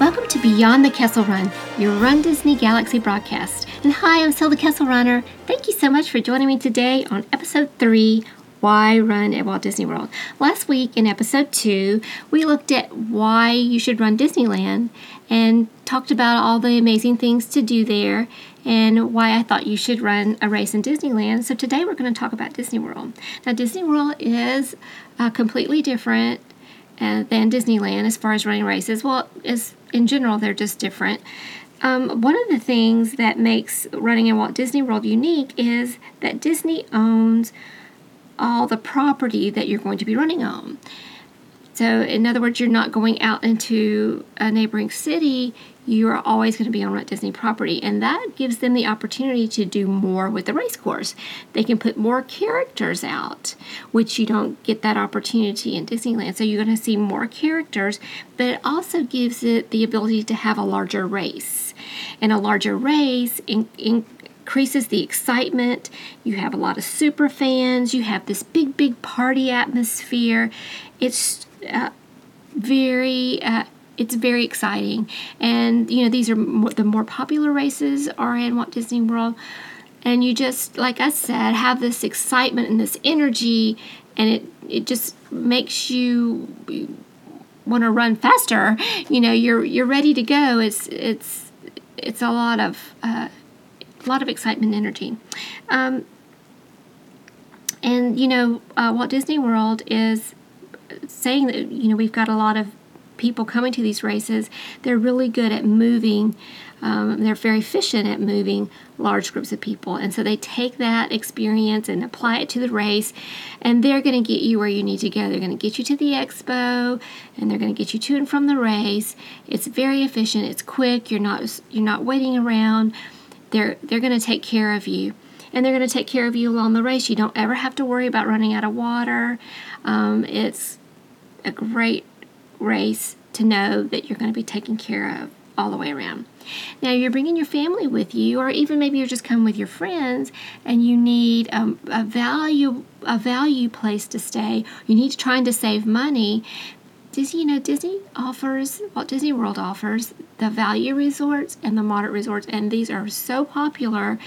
Welcome to Beyond the Kessel Run, your Run Disney Galaxy broadcast. And hi, I'm Syl the Kessel Runner. Thank you so much for joining me today on episode 3 Why Run at Walt Disney World. Last week in episode 2, we looked at why you should run Disneyland and talked about all the amazing things to do there and why I thought you should run a race in Disneyland. So today we're going to talk about Disney World. Now, Disney World is uh, completely different uh, than Disneyland as far as running races. Well, as in general, they're just different. Um, one of the things that makes running in Walt Disney World unique is that Disney owns all the property that you're going to be running on. So, in other words, you're not going out into a neighboring city, you are always going to be on Walt Disney property, and that gives them the opportunity to do more with the race course. They can put more characters out, which you don't get that opportunity in Disneyland. So, you're going to see more characters, but it also gives it the ability to have a larger race. And a larger race in, in increases the excitement. You have a lot of super fans. You have this big, big party atmosphere. It's uh, very uh, it's very exciting. And you know these are more, the more popular races are in walt disney world. And you just like i said have this excitement and this energy and it it just makes you want to run faster. You know you're you're ready to go. It's it's it's a lot of uh, a lot of excitement and energy. Um, and you know uh, walt disney world is saying that you know we've got a lot of people coming to these races, they're really good at moving. Um, they're very efficient at moving large groups of people. And so they take that experience and apply it to the race, and they're going to get you where you need to go. They're going to get you to the expo, and they're going to get you to and from the race. It's very efficient. It's quick. You're not you're not waiting around. They're they're going to take care of you and they're going to take care of you along the race. You don't ever have to worry about running out of water. Um, it's a great race to know that you're going to be taken care of all the way around. Now, you're bringing your family with you, or even maybe you're just coming with your friends, and you need a, a value a value place to stay. You need to trying to save money. Disney, you know, Disney offers Walt Disney World offers the value resorts and the moderate resorts, and these are so popular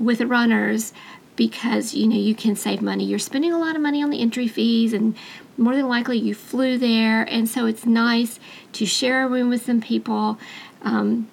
with runners because you know you can save money. You're spending a lot of money on the entry fees, and more than likely you flew there, and so it's nice to share a room with some people, um,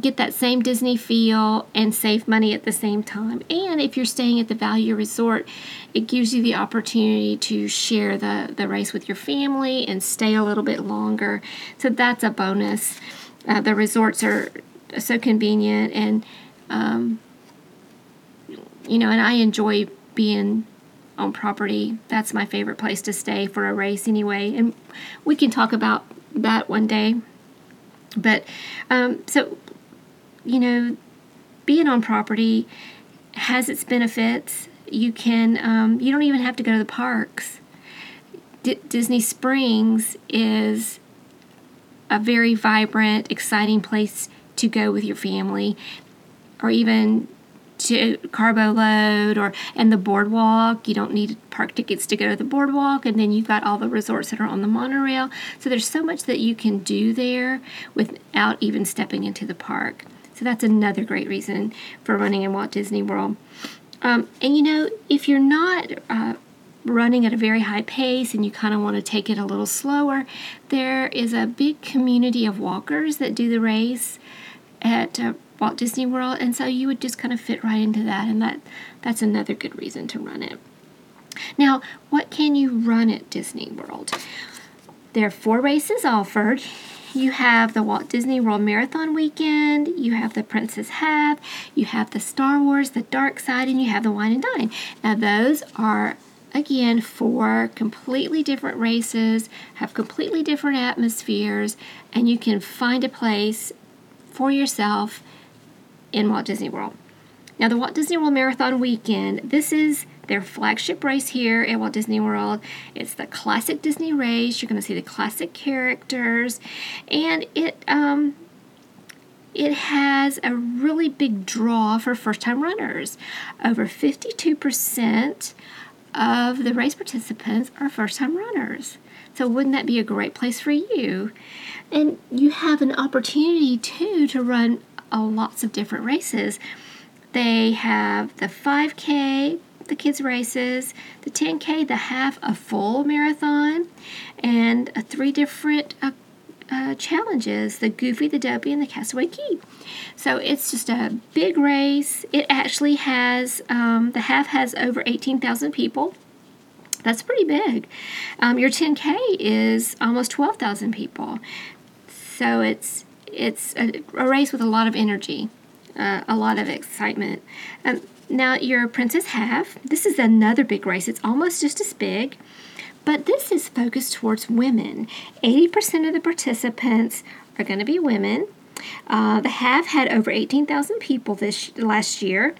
get that same Disney feel, and save money at the same time. And if you're staying at the Value Resort, it gives you the opportunity to share the the race with your family and stay a little bit longer. So that's a bonus. Uh, the resorts are so convenient and um, you know, and I enjoy being on property. That's my favorite place to stay for a race anyway. And we can talk about that one day. But um, so, you know, being on property has its benefits. You can, um, you don't even have to go to the parks. D- Disney Springs is a very vibrant, exciting place to go with your family or even to carbo load or and the boardwalk you don't need park tickets to go to the boardwalk and then you've got all the resorts that are on the monorail. So there's so much that you can do there without even stepping into the park. So that's another great reason for running in walt disney world. Um, and you know if you're not uh, running at a very high pace and you kind of want to take it a little slower there is a big community of walkers that do the race at uh, Walt Disney World, and so you would just kind of fit right into that, and that that's another good reason to run it. Now, what can you run at Disney World? There are four races offered. You have the Walt Disney World Marathon Weekend, you have the Princess Half, you have the Star Wars, the Dark Side, and you have the Wine and Dine. Now, those are again four completely different races, have completely different atmospheres, and you can find a place for yourself in Walt Disney World. Now, the Walt Disney World Marathon Weekend, this is their flagship race here at Walt Disney World. It's the classic Disney race. You're going to see the classic characters, and it um, it has a really big draw for first-time runners. Over 52% of the race participants are first time runners. So, wouldn't that be a great place for you? And you have an opportunity too to run lots of different races. They have the 5K, the kids' races, the 10K, the half, a full marathon, and uh, three different uh, uh, challenges the Goofy, the Dopey, and the Castaway Cay. So it's just a big race. It actually has, um, the half has over 18,000 people. That's pretty big. Um, your 10K is almost 12,000 people. So it's it's a, a, race with a lot of energy, uh, a lot of excitement. Um, now your Princess Half. This is another big race. It's almost just as big, but this is focused towards women. 80% of the participants are going to be women. Uh, the half had over 18,000 people this last year.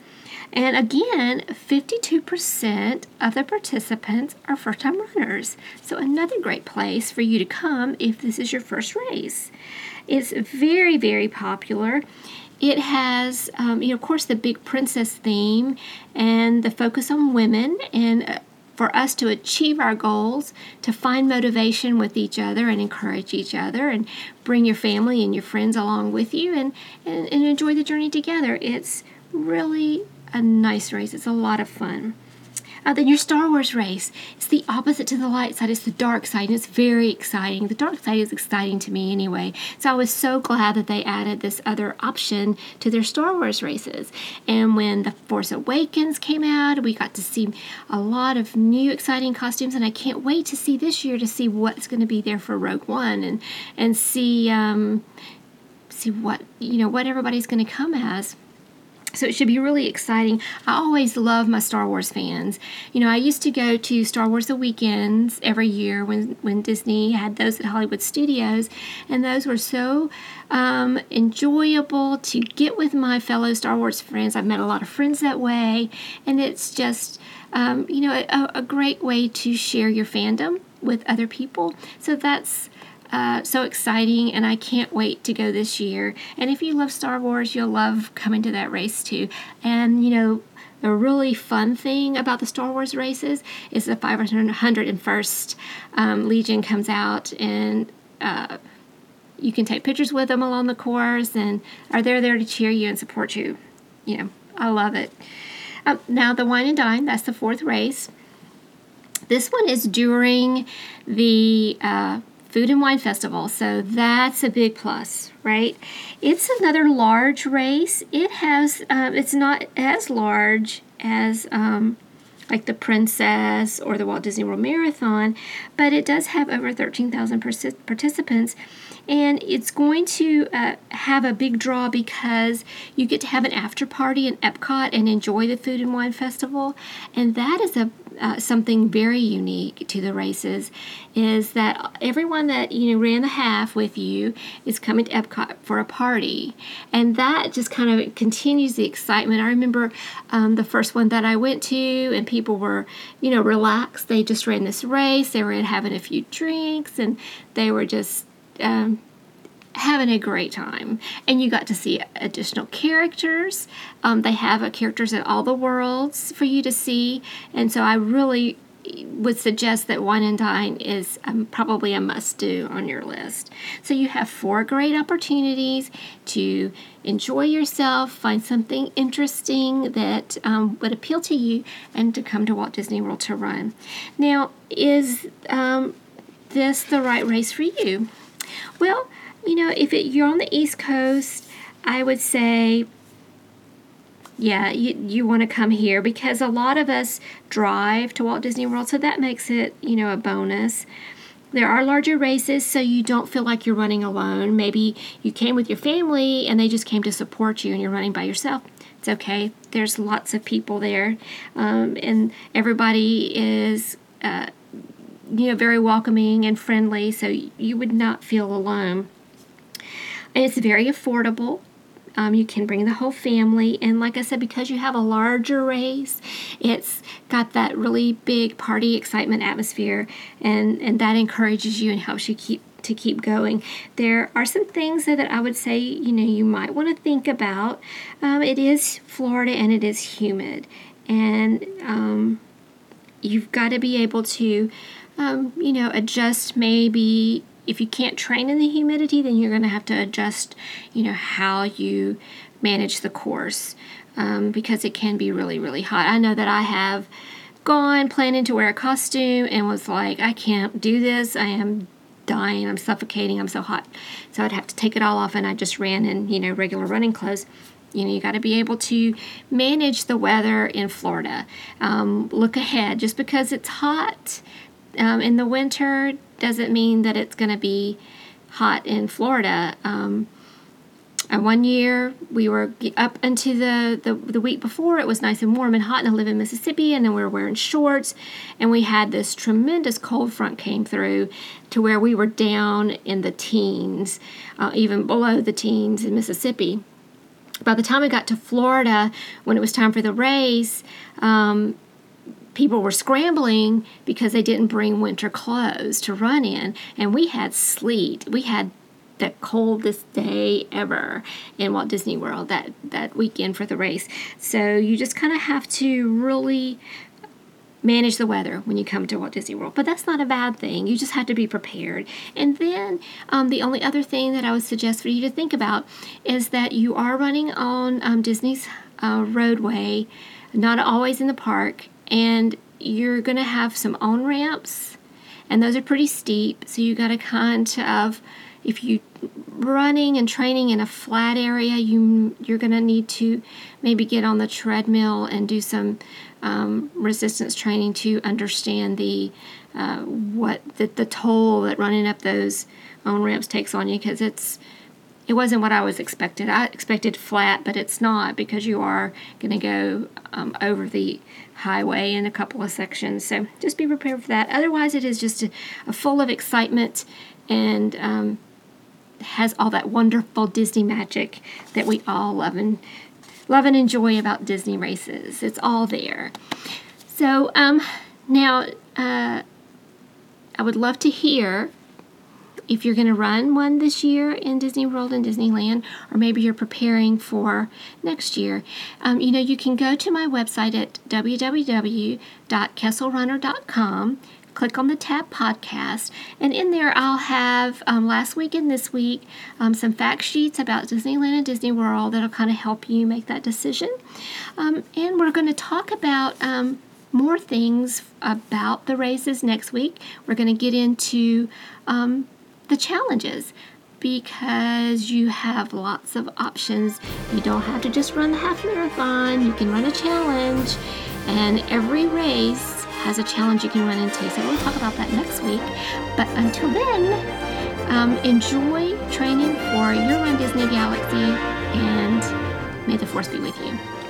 And again, 52% of the participants are first time runners. So, another great place for you to come if this is your first race. It's very, very popular. It has, um, you know, of course, the big princess theme and the focus on women and uh, for us to achieve our goals, to find motivation with each other and encourage each other and bring your family and your friends along with you and, and, and enjoy the journey together. It's really a nice race. It's a lot of fun. Uh, then your Star Wars race. It's the opposite to the light side. It's the dark side, and it's very exciting. The dark side is exciting to me anyway. So I was so glad that they added this other option to their Star Wars races. And when The Force Awakens came out, we got to see a lot of new exciting costumes, and I can't wait to see this year to see what's going to be there for Rogue One and and see um, see what you know what everybody's going to come as. So it should be really exciting. I always love my Star Wars fans. You know, I used to go to Star Wars the weekends every year when when Disney had those at Hollywood Studios, and those were so um, enjoyable to get with my fellow Star Wars friends. I've met a lot of friends that way, and it's just um, you know a, a great way to share your fandom with other people. So that's uh, so exciting, and I can't wait to go this year. And if you love Star Wars, you'll love coming to that race too. And you know, the really fun thing about the Star Wars races is the 501st um, Legion comes out and. Uh, you can take pictures with them along the course and are they there to cheer you and support you you know i love it um, now the wine and dine that's the fourth race this one is during the uh, Food and Wine Festival. So that's a big plus, right? It's another large race. It has, um, it's not as large as um, like the Princess or the Walt Disney World Marathon, but it does have over 13,000 participants. And it's going to uh, have a big draw because you get to have an after party in Epcot and enjoy the Food and Wine Festival. And that is a uh, something very unique to the races is that everyone that you know ran the half with you is coming to Epcot for a party, and that just kind of continues the excitement. I remember um, the first one that I went to, and people were you know relaxed. They just ran this race. They were having a few drinks, and they were just um, having a great time. And you got to see additional characters. Um, they have characters in all the worlds for you to see. And so I really would suggest that Wine and Dine is um, probably a must do on your list. So you have four great opportunities to enjoy yourself, find something interesting that um, would appeal to you, and to come to Walt Disney World to run. Now, is um, this the right race for you? Well, you know, if it, you're on the East Coast, I would say, yeah, you, you want to come here because a lot of us drive to Walt Disney World, so that makes it, you know, a bonus. There are larger races, so you don't feel like you're running alone. Maybe you came with your family and they just came to support you and you're running by yourself. It's okay. There's lots of people there, um, and everybody is. Uh, you know, very welcoming and friendly, so you would not feel alone. And it's very affordable. Um, you can bring the whole family, and like I said, because you have a larger race, it's got that really big party excitement atmosphere, and and that encourages you and helps you keep to keep going. There are some things that I would say you know you might want to think about. Um, it is Florida and it is humid, and um, you've got to be able to, um, you know, adjust maybe. If you can't train in the humidity, then you're going to have to adjust, you know, how you manage the course um, because it can be really, really hot. I know that I have gone planning to wear a costume and was like, I can't do this. I am dying. I'm suffocating. I'm so hot. So I'd have to take it all off, and I just ran in, you know, regular running clothes. You know, you got to be able to manage the weather in Florida. Um, look ahead. Just because it's hot um, in the winter doesn't mean that it's going to be hot in Florida. Um, and one year we were up into the, the, the week before, it was nice and warm and hot, and I live in Mississippi, and then we were wearing shorts, and we had this tremendous cold front came through to where we were down in the teens, uh, even below the teens in Mississippi. By the time we got to Florida, when it was time for the race, um, people were scrambling because they didn't bring winter clothes to run in, and we had sleet. We had the coldest day ever in Walt Disney World that that weekend for the race. So you just kind of have to really manage the weather when you come to Walt Disney World. But that's not a bad thing. You just have to be prepared. And then um, the only other thing that I would suggest for you to think about is that you are running on um, Disney's uh, roadway, not always in the park, and you're going to have some on ramps, and those are pretty steep. So you got to kind of if you running and training in a flat area you you're going to need to maybe get on the treadmill and do some um, resistance training to understand the uh, what the, the toll that running up those on ramps takes on you because it's it wasn't what I was expected. I expected flat, but it's not because you are going to go um, over the highway in a couple of sections. So just be prepared for that. Otherwise, it is just a, a full of excitement and um, has all that wonderful Disney magic that we all love and love and enjoy about Disney races. It's all there. So um, now uh, I would love to hear if you're going to run one this year in Disney World and Disneyland, or maybe you're preparing for next year, um, you know, you can go to my website at www.kesselrunner.com click on the tab podcast, and in there I'll have um, last week and this week um, some fact sheets about Disneyland and Disney World that'll kind of help you make that decision. Um, and we're going to talk about um, more things about the races next week. We're going to get into um, the challenges because you have lots of options. You don't have to just run the half marathon, you can run a challenge, and every race has a challenge you can run into. So we'll talk about that next week. But until then, um, enjoy training for your Run Disney Galaxy and may the force be with you.